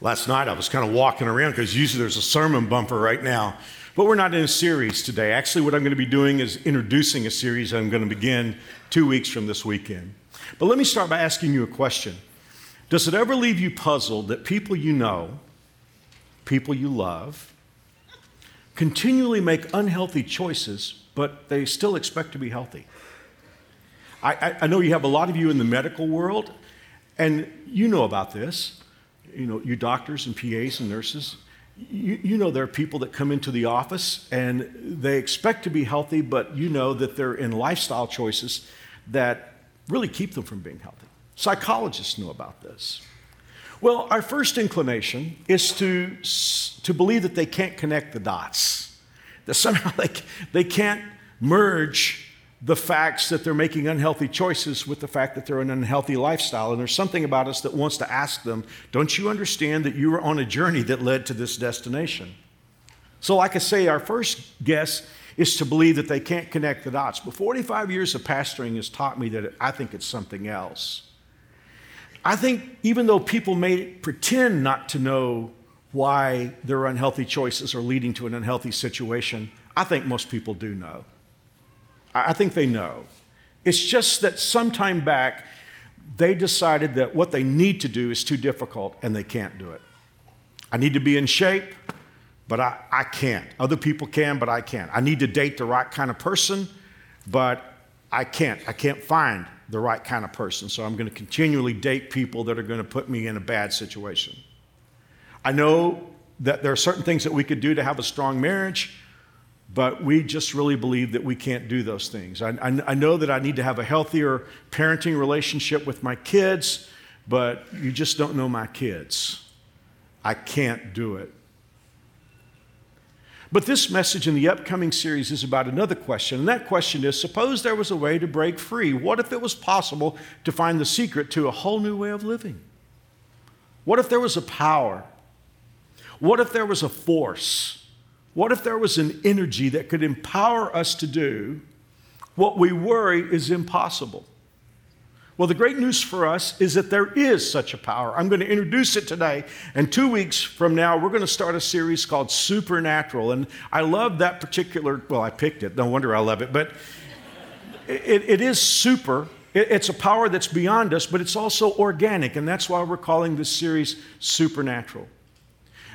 Last night I was kind of walking around because usually there's a sermon bumper right now, but we're not in a series today. Actually, what I'm going to be doing is introducing a series I'm going to begin two weeks from this weekend. But let me start by asking you a question Does it ever leave you puzzled that people you know, people you love, continually make unhealthy choices, but they still expect to be healthy? I, I, I know you have a lot of you in the medical world, and you know about this you know, you doctors and PAs and nurses, you, you, know there are people that come into the office and they expect to be healthy, but you know that they're in lifestyle choices that really keep them from being healthy. Psychologists know about this. Well, our first inclination is to, to believe that they can't connect the dots, that somehow they, they can't merge the facts that they're making unhealthy choices with the fact that they're in an unhealthy lifestyle. And there's something about us that wants to ask them, don't you understand that you were on a journey that led to this destination? So, like I say, our first guess is to believe that they can't connect the dots. But 45 years of pastoring has taught me that I think it's something else. I think even though people may pretend not to know why their unhealthy choices are leading to an unhealthy situation, I think most people do know. I think they know. It's just that sometime back, they decided that what they need to do is too difficult and they can't do it. I need to be in shape, but I, I can't. Other people can, but I can't. I need to date the right kind of person, but I can't. I can't find the right kind of person. So I'm going to continually date people that are going to put me in a bad situation. I know that there are certain things that we could do to have a strong marriage, but we just really believe that we can't do those things. I, I, I, know that I need to have a healthier parenting relationship with my kids, but you just don't know my kids. I can't do it. But this message in the upcoming series is about another question, and that question is suppose there was a way to break free. What if it was possible to find the secret to a whole new way of living? What if there was a power? What if there was a force? What if there was an energy that could empower us to do what we worry is impossible? Well, the great news for us is that there is such a power. I'm going to introduce it today. And two weeks from now, we're going to start a series called Supernatural. And I love that particular, well, I picked it. No wonder I love it. But it, it is super. It, it's a power that's beyond us, but it's also organic. And that's why we're calling this series Supernatural.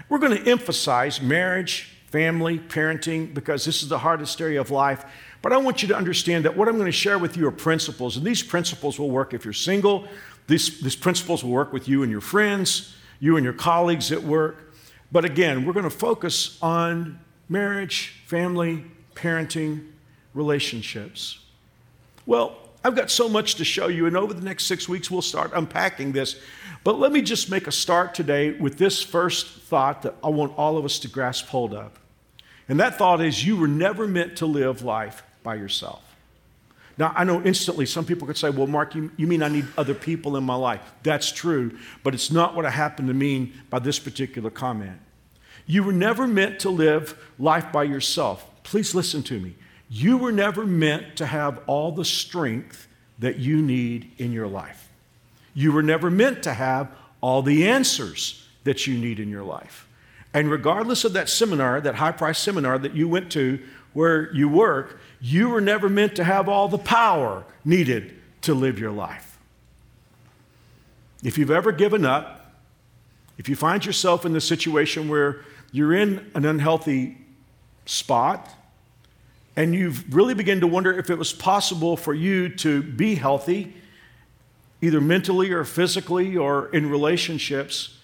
We're going to emphasize marriage, family, parenting, because this is the hardest area of life. But I want you to understand that what I'm going to share with you are principles, and these principles will work if you're single. These, these principles will work with you and your friends, you and your colleagues at work. But again, we're going to focus on marriage, family, parenting, relationships. Well, I've got so much to show you, and over the next six weeks, we'll start unpacking this. But let me just make a start today with this first thought that I want all of us to grasp hold of. And that thought is you were never meant to live life by yourself. Now, I know instantly some people could say, well, Mark, you, you mean I need other people in my life? That's true, but it's not what I happen to mean by this particular comment. You were never meant to live life by yourself. Please listen to me. You were never meant to have all the strength that you need in your life. You were never meant to have all the answers that you need in your life. And regardless of that seminar, that high price seminar that you went to where you work, you were never meant to have all the power needed to live your life. If you've ever given up, if you find yourself in the situation where you're in an unhealthy spot, and you've really begun to wonder if it was possible for you to be healthy, either mentally or physically or in relationships,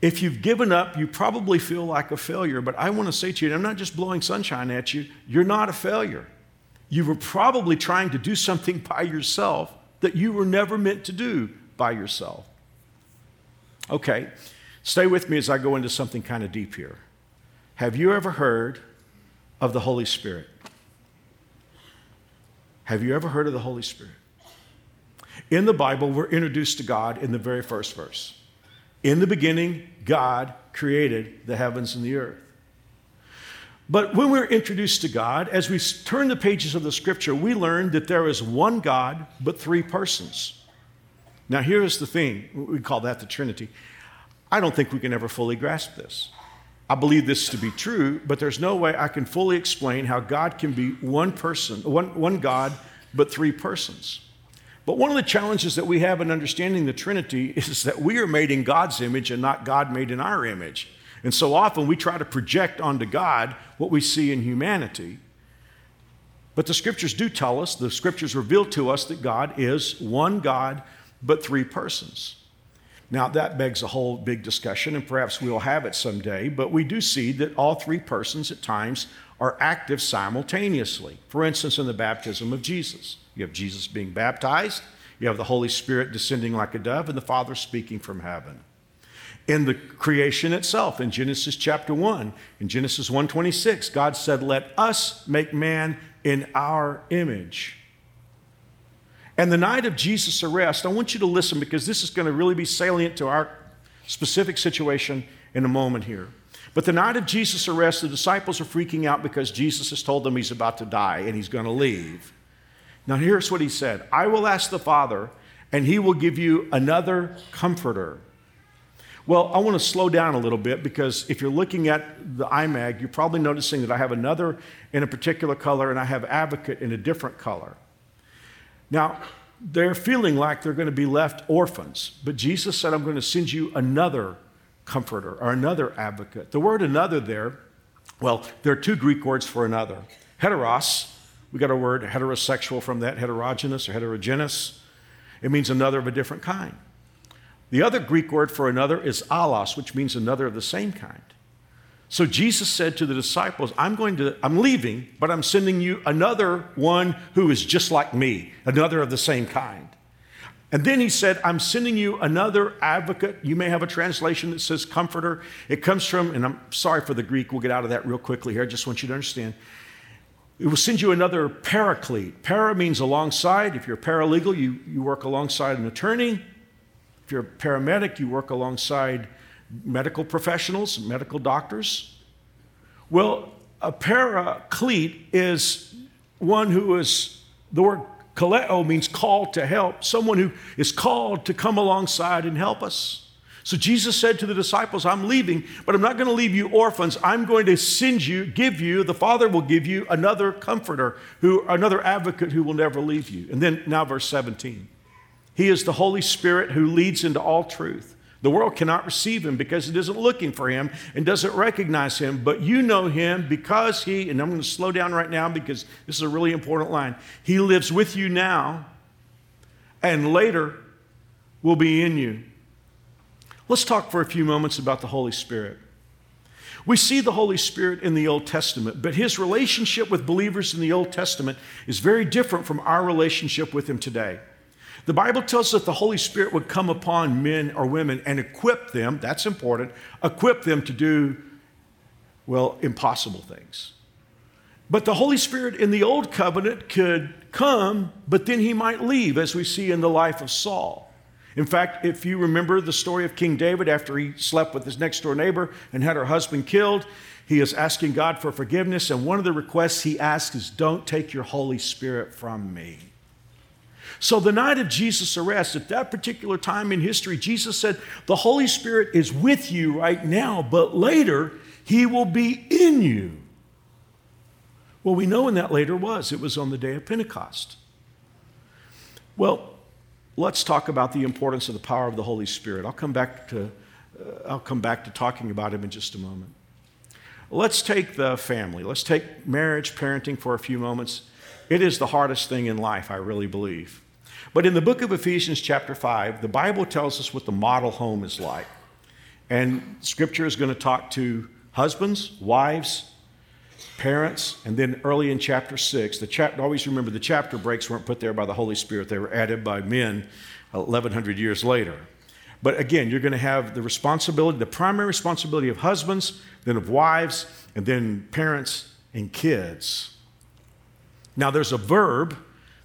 if you've given up, you probably feel like a failure. But I want to say to you, I'm not just blowing sunshine at you, you're not a failure. You were probably trying to do something by yourself that you were never meant to do by yourself. Okay, Stay with me as I go into something kind of deep here. Have you ever heard of the Holy Spirit? Have you ever heard of the Holy Spirit? In the Bible, we're introduced to God in the very first verse. In the beginning, God created the heavens and the earth. But when we're introduced to God, as we turn the pages of the scripture, we learn that there is one God, but three persons. Now, here's the thing we call that the Trinity. I don't think we can ever fully grasp this. I believe this to be true, but there's no way I can fully explain how God can be one person, one, one God, but three persons. But one of the challenges that we have in understanding the Trinity is that we are made in God's image and not God made in our image. And so often we try to project onto God what we see in humanity. But the scriptures do tell us, the scriptures reveal to us that God is one God, but three persons. Now, that begs a whole big discussion, and perhaps we'll have it someday, but we do see that all three persons at times are active simultaneously. For instance, in the baptism of Jesus, you have Jesus being baptized, you have the Holy Spirit descending like a dove, and the Father speaking from heaven. In the creation itself, in Genesis chapter 1, in Genesis 1:26, God said, "Let us make man in our image." And the night of Jesus' arrest, I want you to listen because this is going to really be salient to our specific situation in a moment here. But the night of Jesus' arrest, the disciples are freaking out because Jesus has told them he's about to die and he's going to leave. Now, here's what he said I will ask the Father, and he will give you another comforter. Well, I want to slow down a little bit because if you're looking at the IMAG, you're probably noticing that I have another in a particular color and I have advocate in a different color. Now, they're feeling like they're going to be left orphans, but Jesus said, I'm going to send you another comforter or another advocate. The word another there, well, there are two Greek words for another. Heteros, we got a word heterosexual from that, heterogeneous or heterogeneous. It means another of a different kind. The other Greek word for another is allos, which means another of the same kind. So Jesus said to the disciples, I'm going to, I'm leaving, but I'm sending you another one who is just like me, another of the same kind. And then he said, I'm sending you another advocate. You may have a translation that says comforter. It comes from, and I'm sorry for the Greek, we'll get out of that real quickly here. I just want you to understand. It will send you another paraclete. Para means alongside. If you're paralegal, you, you work alongside an attorney. If you're a paramedic, you work alongside medical professionals, medical doctors. Well, a paraclete is one who is, the word kaleo means called to help, someone who is called to come alongside and help us. So Jesus said to the disciples, I'm leaving, but I'm not going to leave you orphans. I'm going to send you, give you, the Father will give you another comforter, who, another advocate who will never leave you. And then now, verse 17. He is the Holy Spirit who leads into all truth. The world cannot receive him because it isn't looking for him and doesn't recognize him, but you know him because he, and I'm going to slow down right now because this is a really important line. He lives with you now and later will be in you. Let's talk for a few moments about the Holy Spirit. We see the Holy Spirit in the Old Testament, but his relationship with believers in the Old Testament is very different from our relationship with him today. The Bible tells us that the Holy Spirit would come upon men or women and equip them, that's important, equip them to do, well, impossible things. But the Holy Spirit in the Old Covenant could come, but then he might leave, as we see in the life of Saul. In fact, if you remember the story of King David after he slept with his next door neighbor and had her husband killed, he is asking God for forgiveness. And one of the requests he asks is, Don't take your Holy Spirit from me. So, the night of Jesus' arrest, at that particular time in history, Jesus said, The Holy Spirit is with you right now, but later he will be in you. Well, we know when that later was. It was on the day of Pentecost. Well, let's talk about the importance of the power of the Holy Spirit. I'll come back to, uh, I'll come back to talking about him in just a moment. Let's take the family. Let's take marriage, parenting for a few moments. It is the hardest thing in life, I really believe. But in the book of Ephesians, chapter 5, the Bible tells us what the model home is like. And scripture is going to talk to husbands, wives, parents, and then early in chapter 6, the chapter, always remember the chapter breaks weren't put there by the Holy Spirit, they were added by men 1100 years later. But again, you're going to have the responsibility, the primary responsibility of husbands, then of wives, and then parents and kids. Now, there's a verb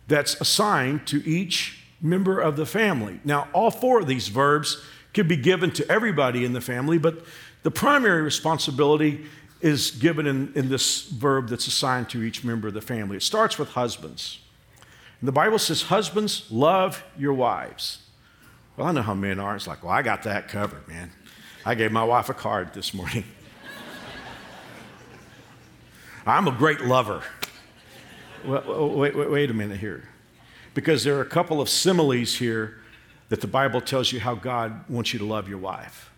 that's assigned to each member of the family. Now, all four of these verbs could be given to everybody in the family, but the primary responsibility is given in, in this verb that's assigned to each member of the family. It starts with husbands. And the Bible says, Husbands, love your wives. Well, I know how men are. It's like, well, I got that covered, man. I gave my wife a card this morning. I'm a great lover. Well, oh, wait, wait, wait a minute here. Because there are a couple of similes here that the Bible tells you how God wants you to love your wife.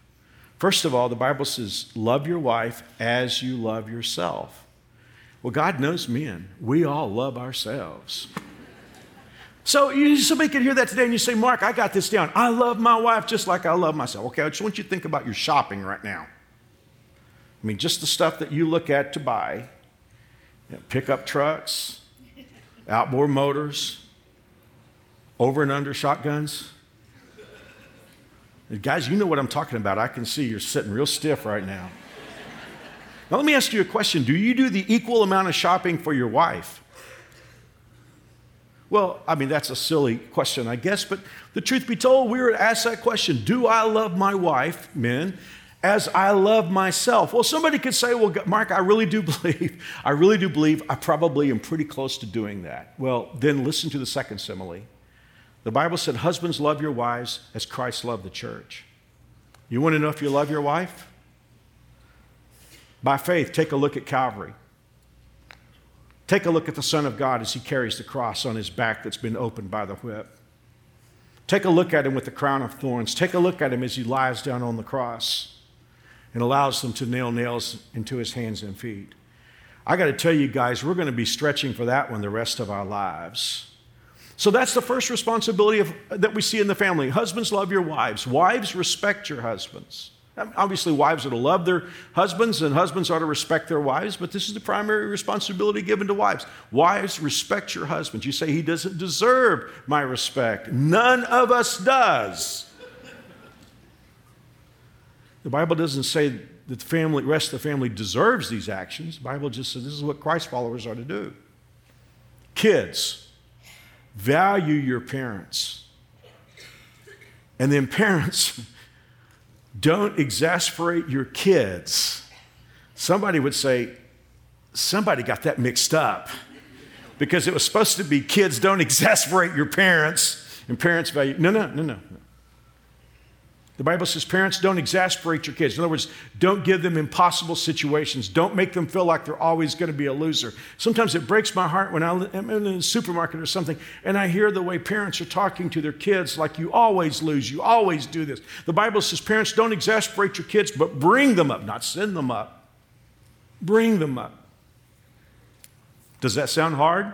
First of all, the Bible says, Love your wife as you love yourself. Well, God knows men. We all love ourselves. So you, somebody can hear that today and you say, Mark, I got this down. I love my wife just like I love myself. Okay, I just want you to think about your shopping right now. I mean, just the stuff that you look at to buy you know, pickup trucks, outboard motors, over and under shotguns. Guys, you know what I'm talking about. I can see you're sitting real stiff right now. Now, let me ask you a question Do you do the equal amount of shopping for your wife? Well, I mean, that's a silly question, I guess, but the truth be told, we were asked that question Do I love my wife, men, as I love myself? Well, somebody could say, Well, Mark, I really do believe, I really do believe I probably am pretty close to doing that. Well, then listen to the second simile. The Bible said, Husbands, love your wives as Christ loved the church. You want to know if you love your wife? By faith, take a look at Calvary. Take a look at the Son of God as he carries the cross on his back that's been opened by the whip. Take a look at him with the crown of thorns. Take a look at him as he lies down on the cross and allows them to nail nails into his hands and feet. I got to tell you guys, we're going to be stretching for that one the rest of our lives. So that's the first responsibility of, that we see in the family. Husbands, love your wives. Wives, respect your husbands. Obviously, wives are to love their husbands, and husbands are to respect their wives, but this is the primary responsibility given to wives. Wives, respect your husband. You say, he doesn't deserve my respect. None of us does. The Bible doesn't say that the family, rest of the family deserves these actions. The Bible just says this is what Christ followers are to do. Kids, value your parents. And then, parents, don't exasperate your kids. Somebody would say, somebody got that mixed up because it was supposed to be kids don't exasperate your parents and parents value. No, no, no, no. The Bible says parents don't exasperate your kids. In other words, don't give them impossible situations. Don't make them feel like they're always going to be a loser. Sometimes it breaks my heart when I'm in a supermarket or something and I hear the way parents are talking to their kids like you always lose, you always do this. The Bible says parents don't exasperate your kids, but bring them up, not send them up. Bring them up. Does that sound hard?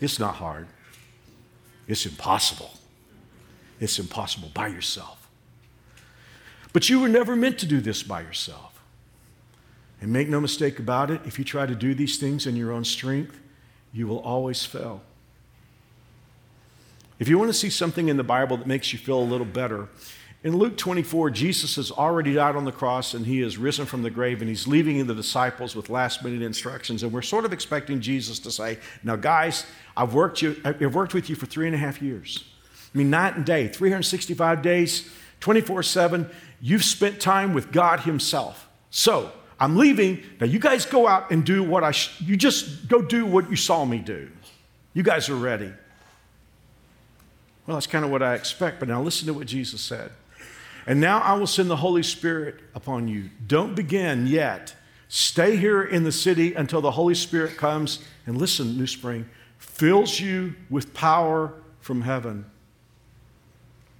It's not hard, it's impossible. It's impossible by yourself. But you were never meant to do this by yourself. And make no mistake about it, if you try to do these things in your own strength, you will always fail. If you want to see something in the Bible that makes you feel a little better, in Luke 24, Jesus has already died on the cross and he has risen from the grave and he's leaving the disciples with last minute instructions. And we're sort of expecting Jesus to say, Now, guys, I've worked, you, I've worked with you for three and a half years. I mean, night and day, 365 days, 24 7. You've spent time with God Himself. So I'm leaving. Now, you guys go out and do what I, sh- you just go do what you saw me do. You guys are ready. Well, that's kind of what I expect. But now listen to what Jesus said. And now I will send the Holy Spirit upon you. Don't begin yet. Stay here in the city until the Holy Spirit comes and listen, New Spring, fills you with power from heaven.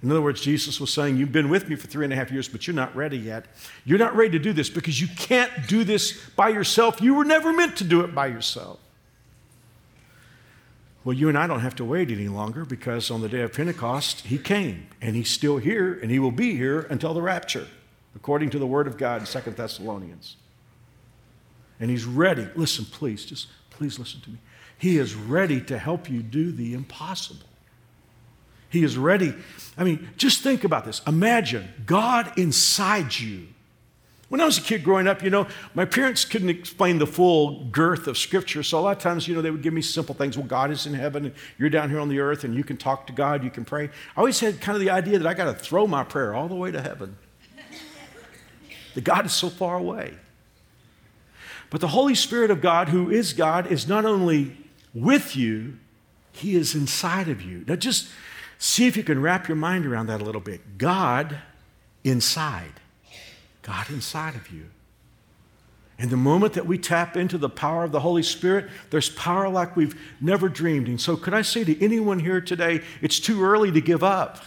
In other words, Jesus was saying, You've been with me for three and a half years, but you're not ready yet. You're not ready to do this because you can't do this by yourself. You were never meant to do it by yourself. Well, you and I don't have to wait any longer because on the day of Pentecost, He came and He's still here and He will be here until the rapture, according to the Word of God in Second Thessalonians. And He's ready. Listen, please, just please listen to me. He is ready to help you do the impossible. He is ready. I mean, just think about this. Imagine God inside you. When I was a kid growing up, you know, my parents couldn't explain the full girth of Scripture. So a lot of times, you know, they would give me simple things. Well, God is in heaven, and you're down here on the earth, and you can talk to God, you can pray. I always had kind of the idea that I got to throw my prayer all the way to heaven. that God is so far away. But the Holy Spirit of God, who is God, is not only with you, He is inside of you. Now, just see if you can wrap your mind around that a little bit. God inside. God inside of you. And the moment that we tap into the power of the Holy Spirit, there's power like we've never dreamed. And so, could I say to anyone here today, it's too early to give up.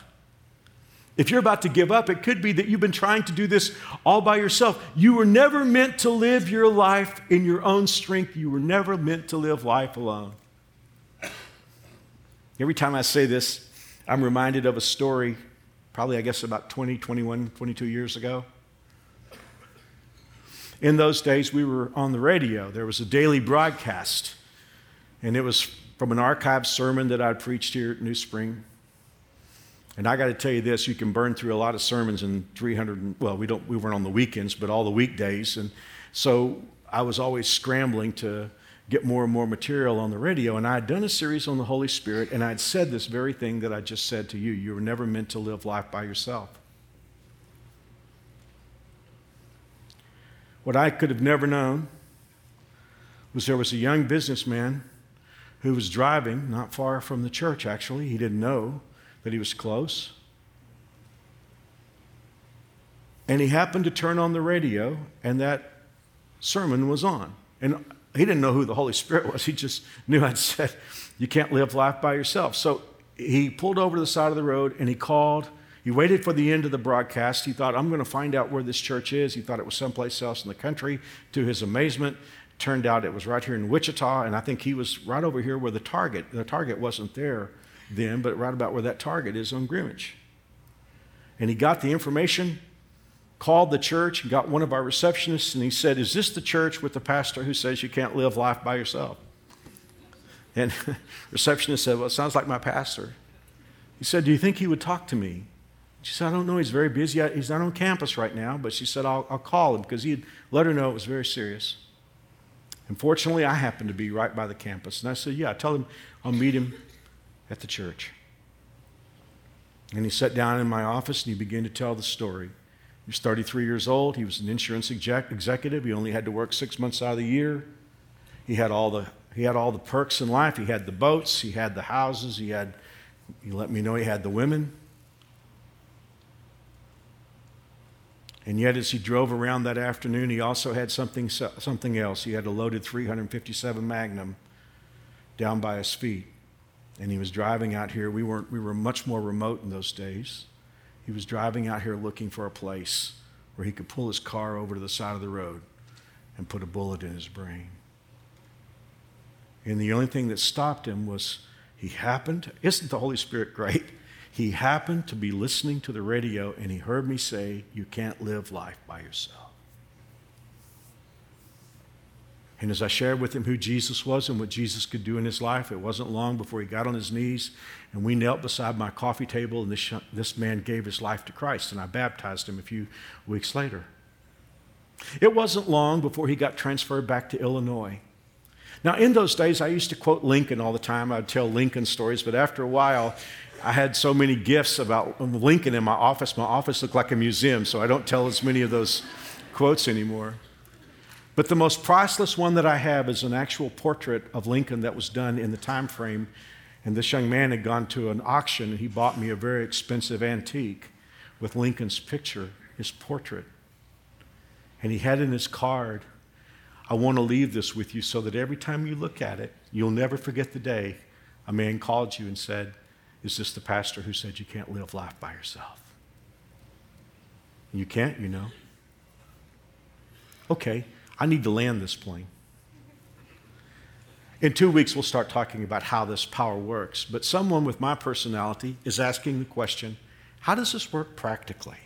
If you're about to give up, it could be that you've been trying to do this all by yourself. You were never meant to live your life in your own strength. You were never meant to live life alone. Every time I say this, I'm reminded of a story, probably, I guess, about 20, 21, 22 years ago. In those days, we were on the radio. There was a daily broadcast, and it was from an archived sermon that I'd preached here at New Spring. And I got to tell you this, you can burn through a lot of sermons in 300, well, we, don't, we weren't on the weekends, but all the weekdays. And so I was always scrambling to get more and more material on the radio. And I had done a series on the Holy Spirit, and I'd said this very thing that I just said to you. You were never meant to live life by yourself. What I could have never known was there was a young businessman who was driving not far from the church, actually. He didn't know that he was close. And he happened to turn on the radio, and that sermon was on. And he didn't know who the Holy Spirit was. He just knew I'd said, You can't live life by yourself. So he pulled over to the side of the road and he called he waited for the end of the broadcast. He thought, I'm going to find out where this church is. He thought it was someplace else in the country. To his amazement, turned out it was right here in Wichita, and I think he was right over here where the target, the target wasn't there then, but right about where that target is on Greenwich. And he got the information, called the church, and got one of our receptionists, and he said, Is this the church with the pastor who says you can't live life by yourself? And receptionist said, Well, it sounds like my pastor. He said, Do you think he would talk to me? She said, I don't know. He's very busy. He's not on campus right now, but she said, I'll, I'll call him because he had let her know it was very serious. Unfortunately, I happened to be right by the campus. And I said, Yeah, tell him I'll meet him at the church. And he sat down in my office and he began to tell the story. He was 33 years old. He was an insurance exec- executive. He only had to work six months out of the year. He had all the, he had all the perks in life. He had the boats, he had the houses, he had, he let me know he had the women. And yet, as he drove around that afternoon, he also had something, something else. He had a loaded 357 Magnum down by his feet. And he was driving out here. We, weren't, we were much more remote in those days. He was driving out here looking for a place where he could pull his car over to the side of the road and put a bullet in his brain. And the only thing that stopped him was he happened, isn't the Holy Spirit great? He happened to be listening to the radio and he heard me say, You can't live life by yourself. And as I shared with him who Jesus was and what Jesus could do in his life, it wasn't long before he got on his knees and we knelt beside my coffee table and this, this man gave his life to Christ and I baptized him a few weeks later. It wasn't long before he got transferred back to Illinois. Now, in those days, I used to quote Lincoln all the time. I'd tell Lincoln stories, but after a while, I had so many gifts about Lincoln in my office. My office looked like a museum, so I don't tell as many of those quotes anymore. But the most priceless one that I have is an actual portrait of Lincoln that was done in the time frame. And this young man had gone to an auction and he bought me a very expensive antique with Lincoln's picture, his portrait. And he had in his card, I want to leave this with you so that every time you look at it, you'll never forget the day a man called you and said, is this the pastor who said you can't live life by yourself? You can't, you know. Okay, I need to land this plane. In two weeks, we'll start talking about how this power works. But someone with my personality is asking the question how does this work practically?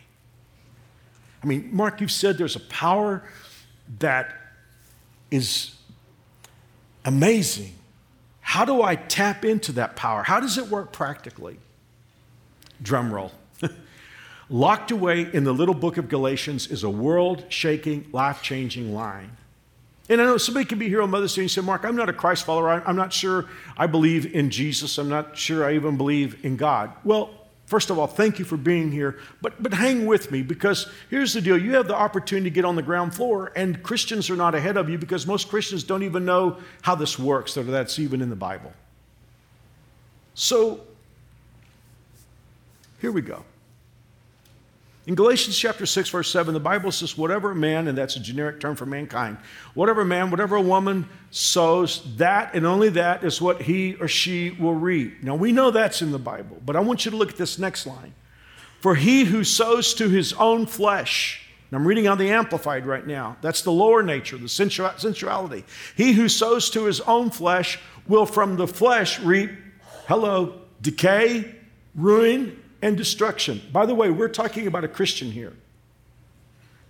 I mean, Mark, you've said there's a power that is amazing how do I tap into that power? How does it work practically? Drum roll. Locked away in the little book of Galatians is a world shaking, life changing line. And I know somebody can be here on Mother's Day and say, Mark, I'm not a Christ follower. I'm not sure I believe in Jesus. I'm not sure I even believe in God. Well, first of all, thank you for being here. But, but hang with me because here's the deal you have the opportunity to get on the ground floor, and Christians are not ahead of you because most Christians don't even know how this works or that's even in the Bible. So here we go. In Galatians chapter 6, verse 7, the Bible says, Whatever man, and that's a generic term for mankind, whatever man, whatever a woman sows, that and only that is what he or she will reap. Now we know that's in the Bible, but I want you to look at this next line. For he who sows to his own flesh, and I'm reading on the Amplified right now, that's the lower nature, the sensuality. He who sows to his own flesh will from the flesh reap, hello, decay, ruin, and destruction. By the way, we're talking about a Christian here.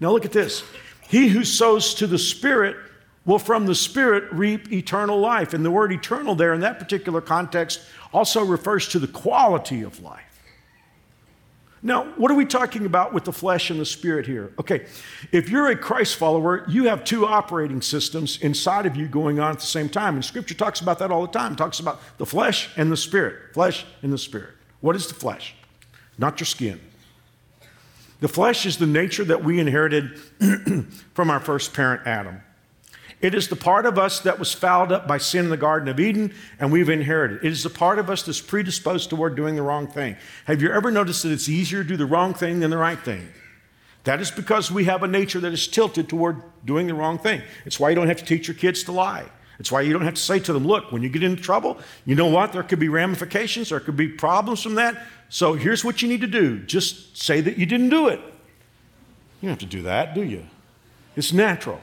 Now look at this. He who sows to the Spirit will from the Spirit reap eternal life. And the word eternal there in that particular context also refers to the quality of life. Now, what are we talking about with the flesh and the spirit here? Okay, if you're a Christ follower, you have two operating systems inside of you going on at the same time. And scripture talks about that all the time. It talks about the flesh and the spirit. Flesh and the spirit. What is the flesh? Not your skin. The flesh is the nature that we inherited from our first parent, Adam. It is the part of us that was fouled up by sin in the Garden of Eden, and we've inherited. It is the part of us that's predisposed toward doing the wrong thing. Have you ever noticed that it's easier to do the wrong thing than the right thing? That is because we have a nature that is tilted toward doing the wrong thing. It's why you don't have to teach your kids to lie. It's why you don't have to say to them, look, when you get into trouble, you know what? There could be ramifications, there could be problems from that. So here's what you need to do just say that you didn't do it. You don't have to do that, do you? It's natural.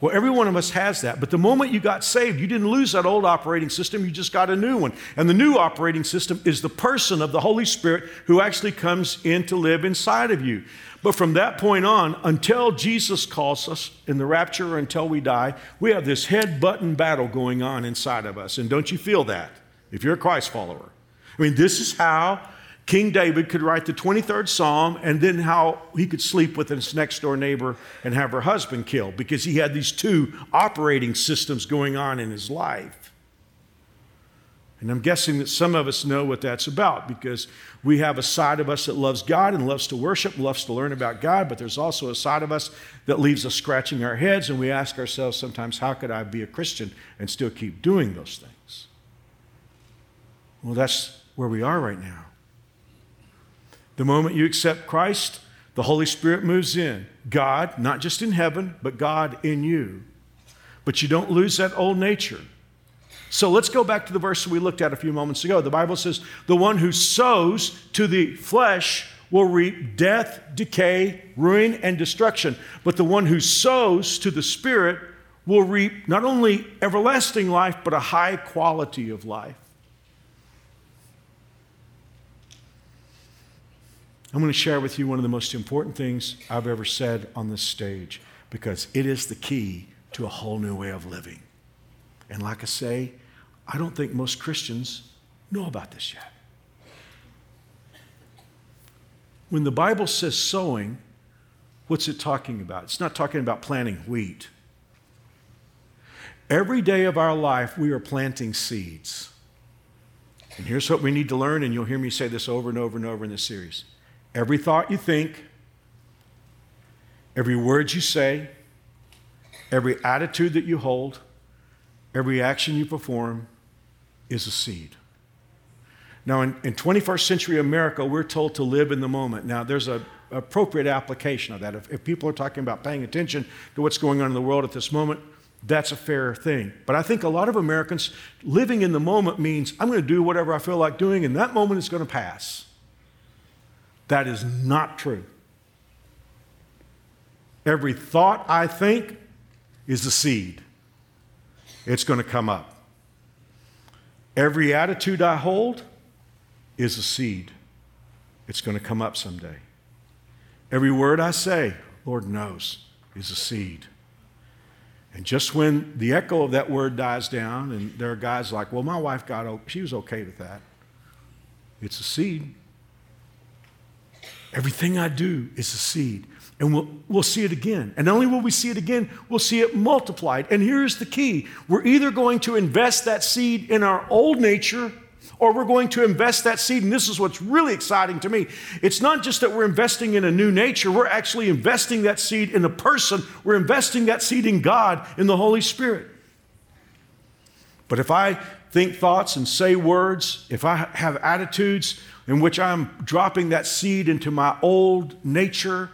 Well, every one of us has that. But the moment you got saved, you didn't lose that old operating system, you just got a new one. And the new operating system is the person of the Holy Spirit who actually comes in to live inside of you. But from that point on, until Jesus calls us in the rapture or until we die, we have this head button battle going on inside of us. And don't you feel that if you're a Christ follower? I mean, this is how King David could write the 23rd Psalm and then how he could sleep with his next door neighbor and have her husband killed because he had these two operating systems going on in his life. And I'm guessing that some of us know what that's about because we have a side of us that loves God and loves to worship loves to learn about God, but there's also a side of us that leaves us scratching our heads and we ask ourselves sometimes, how could I be a Christian and still keep doing those things? Well, that's where we are right now. The moment you accept Christ, the Holy Spirit moves in. God, not just in heaven, but God in you. But you don't lose that old nature. So let's go back to the verse we looked at a few moments ago. The Bible says, The one who sows to the flesh will reap death, decay, ruin, and destruction. But the one who sows to the Spirit will reap not only everlasting life, but a high quality of life. I'm going to share with you one of the most important things I've ever said on this stage because it is the key to a whole new way of living. And like I say, I don't think most Christians know about this yet. When the Bible says sowing, what's it talking about? It's not talking about planting wheat. Every day of our life, we are planting seeds. And here's what we need to learn, and you'll hear me say this over and over and over in this series. Every thought you think, every word you say, every attitude that you hold, every action you perform is a seed. Now, in, in 21st century America, we're told to live in the moment. Now, there's an appropriate application of that. If, if people are talking about paying attention to what's going on in the world at this moment, that's a fair thing. But I think a lot of Americans living in the moment means I'm going to do whatever I feel like doing, and that moment is going to pass. That is not true. Every thought I think is a seed, it's going to come up. Every attitude I hold is a seed, it's going to come up someday. Every word I say, Lord knows, is a seed. And just when the echo of that word dies down, and there are guys like, well, my wife got, she was okay with that. It's a seed. Everything I do is a seed. And we'll, we'll see it again. And not only will we see it again, we'll see it multiplied. And here's the key we're either going to invest that seed in our old nature or we're going to invest that seed. And this is what's really exciting to me. It's not just that we're investing in a new nature, we're actually investing that seed in a person. We're investing that seed in God, in the Holy Spirit. But if I think thoughts and say words, if I have attitudes in which I'm dropping that seed into my old nature,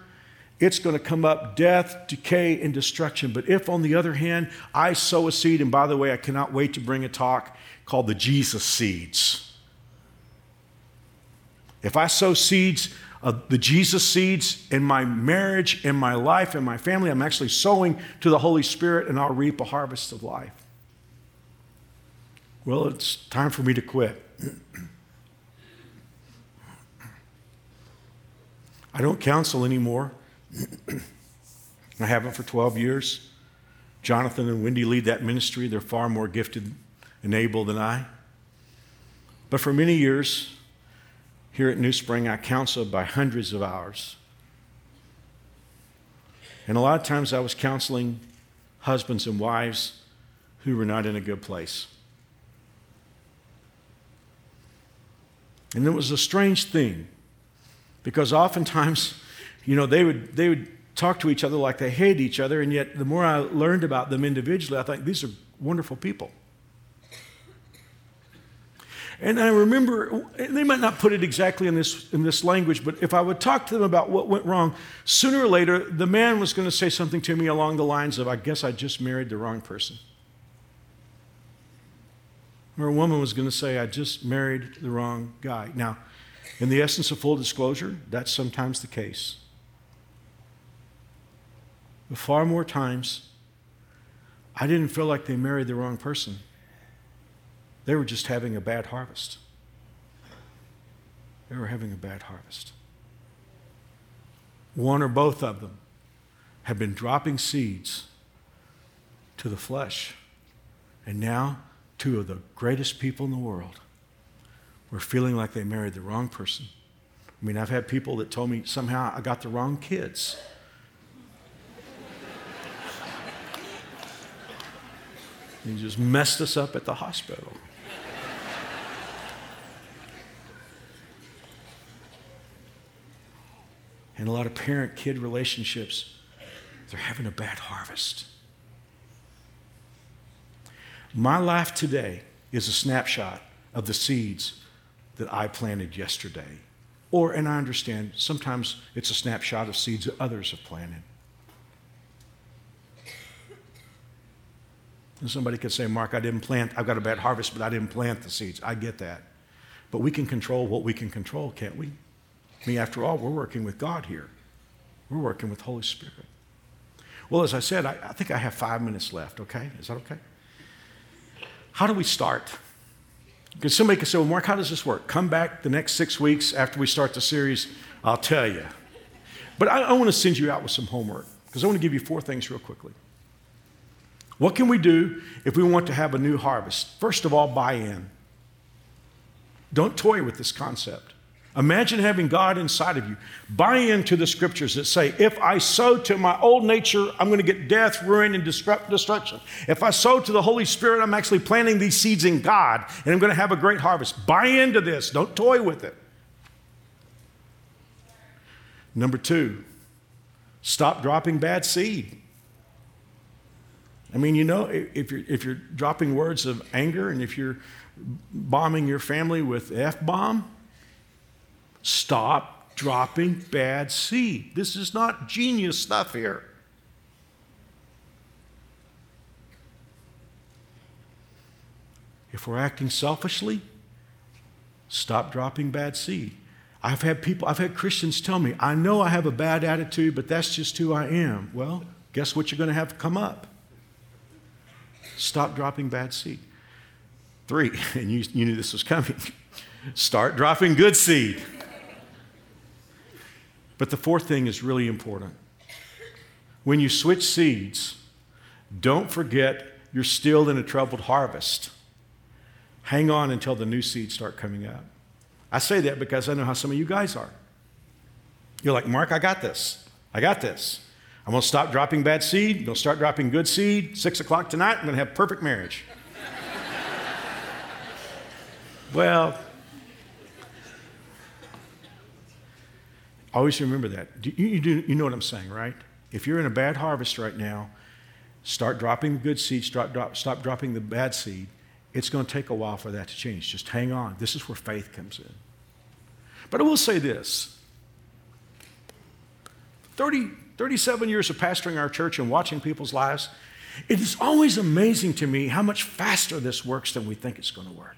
it's going to come up death, decay, and destruction. But if, on the other hand, I sow a seed, and by the way, I cannot wait to bring a talk called the Jesus seeds. If I sow seeds, uh, the Jesus seeds in my marriage, in my life, in my family, I'm actually sowing to the Holy Spirit, and I'll reap a harvest of life. Well, it's time for me to quit. I don't counsel anymore. I haven't for 12 years. Jonathan and Wendy lead that ministry. They're far more gifted and able than I. But for many years, here at New Spring, I counseled by hundreds of hours. And a lot of times I was counseling husbands and wives who were not in a good place. And it was a strange thing because oftentimes, you know, they would, they would talk to each other like they hate each other, and yet the more I learned about them individually, I think these are wonderful people. And I remember, they might not put it exactly in this, in this language, but if I would talk to them about what went wrong, sooner or later, the man was going to say something to me along the lines of, I guess I just married the wrong person. Or a woman was going to say, I just married the wrong guy. Now, in the essence of full disclosure, that's sometimes the case. But far more times, I didn't feel like they married the wrong person. They were just having a bad harvest. They were having a bad harvest. One or both of them have been dropping seeds to the flesh. And now two of the greatest people in the world were feeling like they married the wrong person. I mean, I've had people that told me somehow I got the wrong kids. He just messed us up at the hospital. and a lot of parent kid relationships, they're having a bad harvest. My life today is a snapshot of the seeds that I planted yesterday. Or, and I understand, sometimes it's a snapshot of seeds that others have planted. And somebody could say, Mark, I didn't plant, I've got a bad harvest, but I didn't plant the seeds. I get that. But we can control what we can control, can't we? I mean, after all, we're working with God here, we're working with Holy Spirit. Well, as I said, I, I think I have five minutes left, okay? Is that okay? How do we start? Because somebody could say, well, Mark, how does this work? Come back the next six weeks after we start the series, I'll tell you. But I, I want to send you out with some homework because I want to give you four things real quickly. What can we do if we want to have a new harvest? First of all, buy in. Don't toy with this concept. Imagine having God inside of you. Buy into the scriptures that say, if I sow to my old nature, I'm going to get death, ruin, and destruction. If I sow to the Holy Spirit, I'm actually planting these seeds in God, and I'm going to have a great harvest. Buy into this. Don't toy with it. Number two, stop dropping bad seed. I mean, you know, if you're, if you're dropping words of anger and if you're bombing your family with F bomb, Stop dropping bad seed. This is not genius stuff here. If we're acting selfishly, stop dropping bad seed. I've had people, I've had Christians tell me, I know I have a bad attitude, but that's just who I am. Well, guess what you're going to have come up? Stop dropping bad seed. Three, and you, you knew this was coming. Start dropping good seed. But the fourth thing is really important. When you switch seeds, don't forget you're still in a troubled harvest. Hang on until the new seeds start coming up. I say that because I know how some of you guys are. You're like, Mark, I got this. I got this. I'm going to stop dropping bad seed. I'm going to start dropping good seed. Six o'clock tonight, I'm going to have perfect marriage. well, always remember that. You, you, do, you know what I'm saying, right? If you're in a bad harvest right now, start dropping the good seed, start, drop, stop dropping the bad seed. It's going to take a while for that to change. Just hang on. This is where faith comes in. But I will say this 30, 37 years of pastoring our church and watching people's lives, it is always amazing to me how much faster this works than we think it's going to work.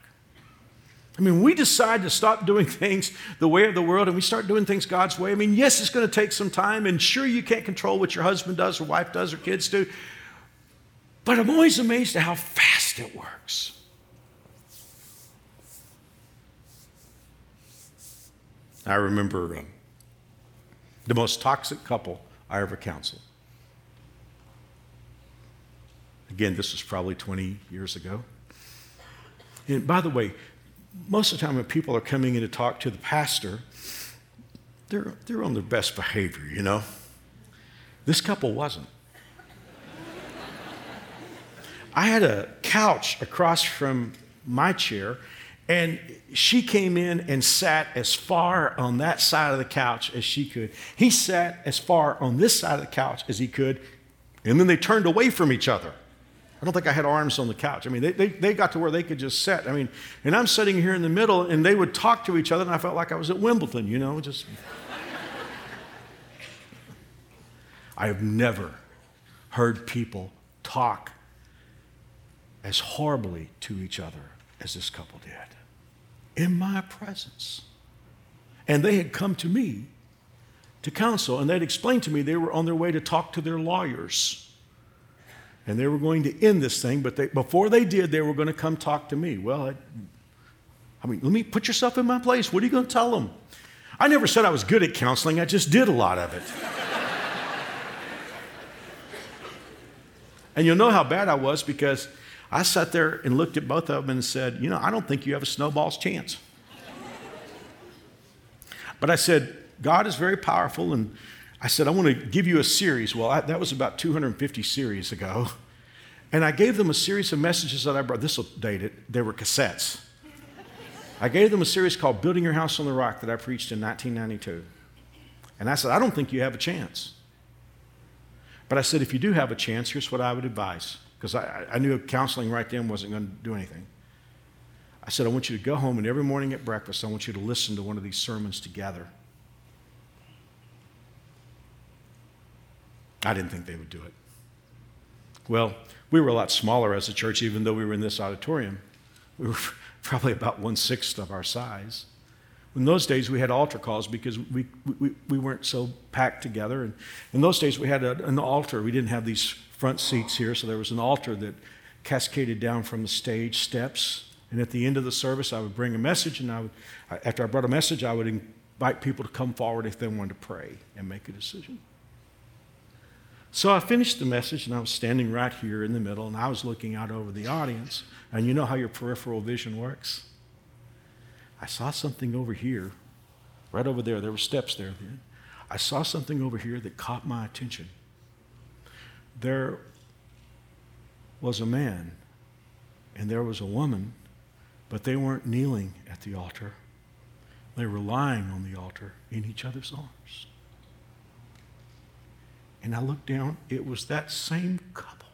I mean, we decide to stop doing things the way of the world and we start doing things God's way. I mean, yes, it's going to take some time, and sure, you can't control what your husband does or wife does or kids do, but I'm always amazed at how fast it works. I remember um, the most toxic couple I ever counseled. Again, this was probably 20 years ago. And by the way, most of the time when people are coming in to talk to the pastor, they're, they're on their best behavior, you know? This couple wasn't. I had a couch across from my chair, and she came in and sat as far on that side of the couch as she could. He sat as far on this side of the couch as he could, and then they turned away from each other. I don't think I had arms on the couch. I mean, they, they, they got to where they could just sit. I mean, and I'm sitting here in the middle, and they would talk to each other, and I felt like I was at Wimbledon, you know, just. I have never heard people talk as horribly to each other as this couple did in my presence. And they had come to me to counsel, and they'd explained to me they were on their way to talk to their lawyers. And they were going to end this thing, but they, before they did, they were going to come talk to me. Well, I, I mean, let me put yourself in my place. What are you going to tell them? I never said I was good at counseling, I just did a lot of it. and you'll know how bad I was because I sat there and looked at both of them and said, You know, I don't think you have a snowball's chance. but I said, God is very powerful. And I said, I want to give you a series. Well, I, that was about 250 series ago. And I gave them a series of messages that I brought. This will date it. They were cassettes. I gave them a series called Building Your House on the Rock that I preached in 1992. And I said, I don't think you have a chance. But I said, if you do have a chance, here's what I would advise because I, I knew counseling right then wasn't going to do anything. I said, I want you to go home and every morning at breakfast, I want you to listen to one of these sermons together. I didn't think they would do it. Well, we were a lot smaller as a church, even though we were in this auditorium. We were probably about one sixth of our size. In those days, we had altar calls because we, we, we weren't so packed together. And in those days, we had a, an altar. We didn't have these front seats here, so there was an altar that cascaded down from the stage steps. And at the end of the service, I would bring a message, and I would, after I brought a message, I would invite people to come forward if they wanted to pray and make a decision. So I finished the message, and I was standing right here in the middle, and I was looking out over the audience. And you know how your peripheral vision works? I saw something over here, right over there. There were steps there then. I saw something over here that caught my attention there was a man and there was a woman, but they weren't kneeling at the altar. They were lying on the altar in each other's arms. And I looked down, it was that same couple.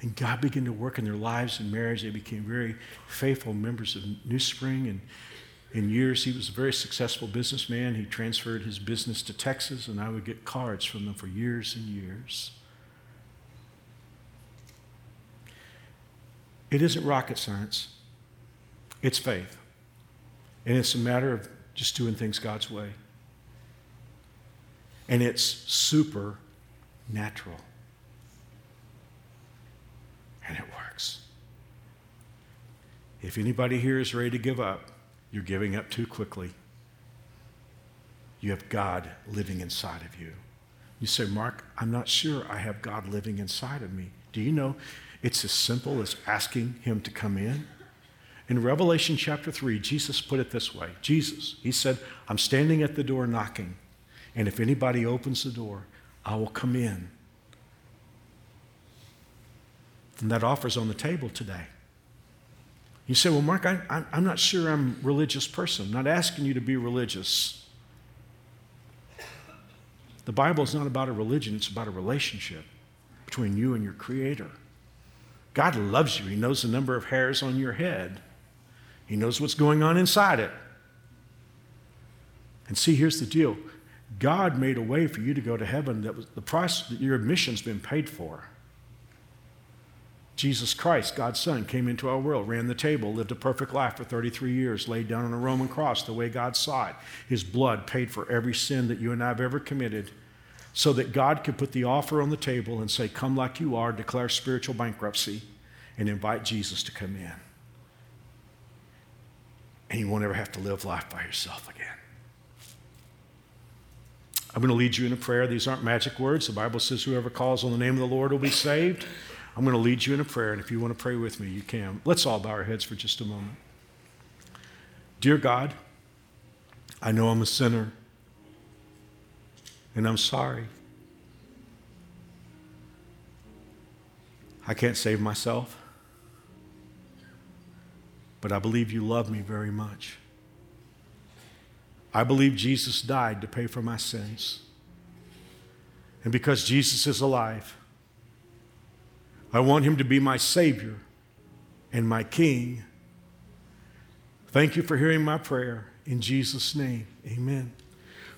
And God began to work in their lives and marriage. They became very faithful members of New Spring and in years, he was a very successful businessman. He transferred his business to Texas, and I would get cards from them for years and years. It isn't rocket science, it's faith. And it's a matter of just doing things God's way. And it's supernatural. And it works. If anybody here is ready to give up, you're giving up too quickly. You have God living inside of you. You say, Mark, I'm not sure I have God living inside of me. Do you know it's as simple as asking Him to come in In Revelation chapter 3, Jesus put it this way Jesus, he said, I'm standing at the door knocking, and if anybody opens the door, I will come in. And that offer's on the table today. You say, Well, Mark, I, am not sure I'm a religious person. I'm not asking you to be religious. The Bible is not about a religion, it's about a relationship between you and your Creator. God loves you, He knows the number of hairs on your head. He knows what's going on inside it. And see, here's the deal God made a way for you to go to heaven that was the price that your admission's been paid for. Jesus Christ, God's Son, came into our world, ran the table, lived a perfect life for 33 years, laid down on a Roman cross the way God saw it. His blood paid for every sin that you and I have ever committed so that God could put the offer on the table and say, Come like you are, declare spiritual bankruptcy, and invite Jesus to come in and you won't ever have to live life by yourself again. I'm going to lead you in a prayer. These aren't magic words. The Bible says, Whoever calls on the name of the Lord will be saved. I'm going to lead you in a prayer, and if you want to pray with me, you can. Let's all bow our heads for just a moment. Dear God, I know I'm a sinner, and I'm sorry. I can't save myself but I believe you love me very much. I believe Jesus died to pay for my sins. And because Jesus is alive, I want him to be my Savior and my King. Thank you for hearing my prayer. In Jesus' name, amen.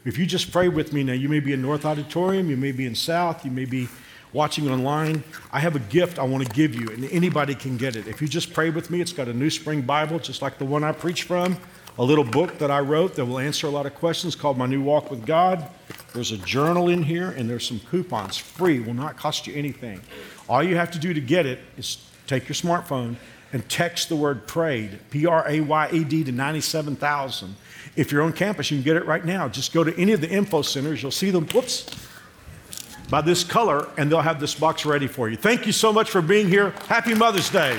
If you just pray with me now, you may be in North Auditorium, you may be in South, you may be watching online, I have a gift I want to give you, and anybody can get it. If you just pray with me, it's got a New Spring Bible, just like the one I preach from, a little book that I wrote that will answer a lot of questions called My New Walk with God. There's a journal in here, and there's some coupons. Free, will not cost you anything. All you have to do to get it is take your smartphone and text the word prayed, P R A Y E D, to 97,000. If you're on campus, you can get it right now. Just go to any of the info centers. You'll see them. Whoops by this color, and they'll have this box ready for you. Thank you so much for being here. Happy Mother's Day.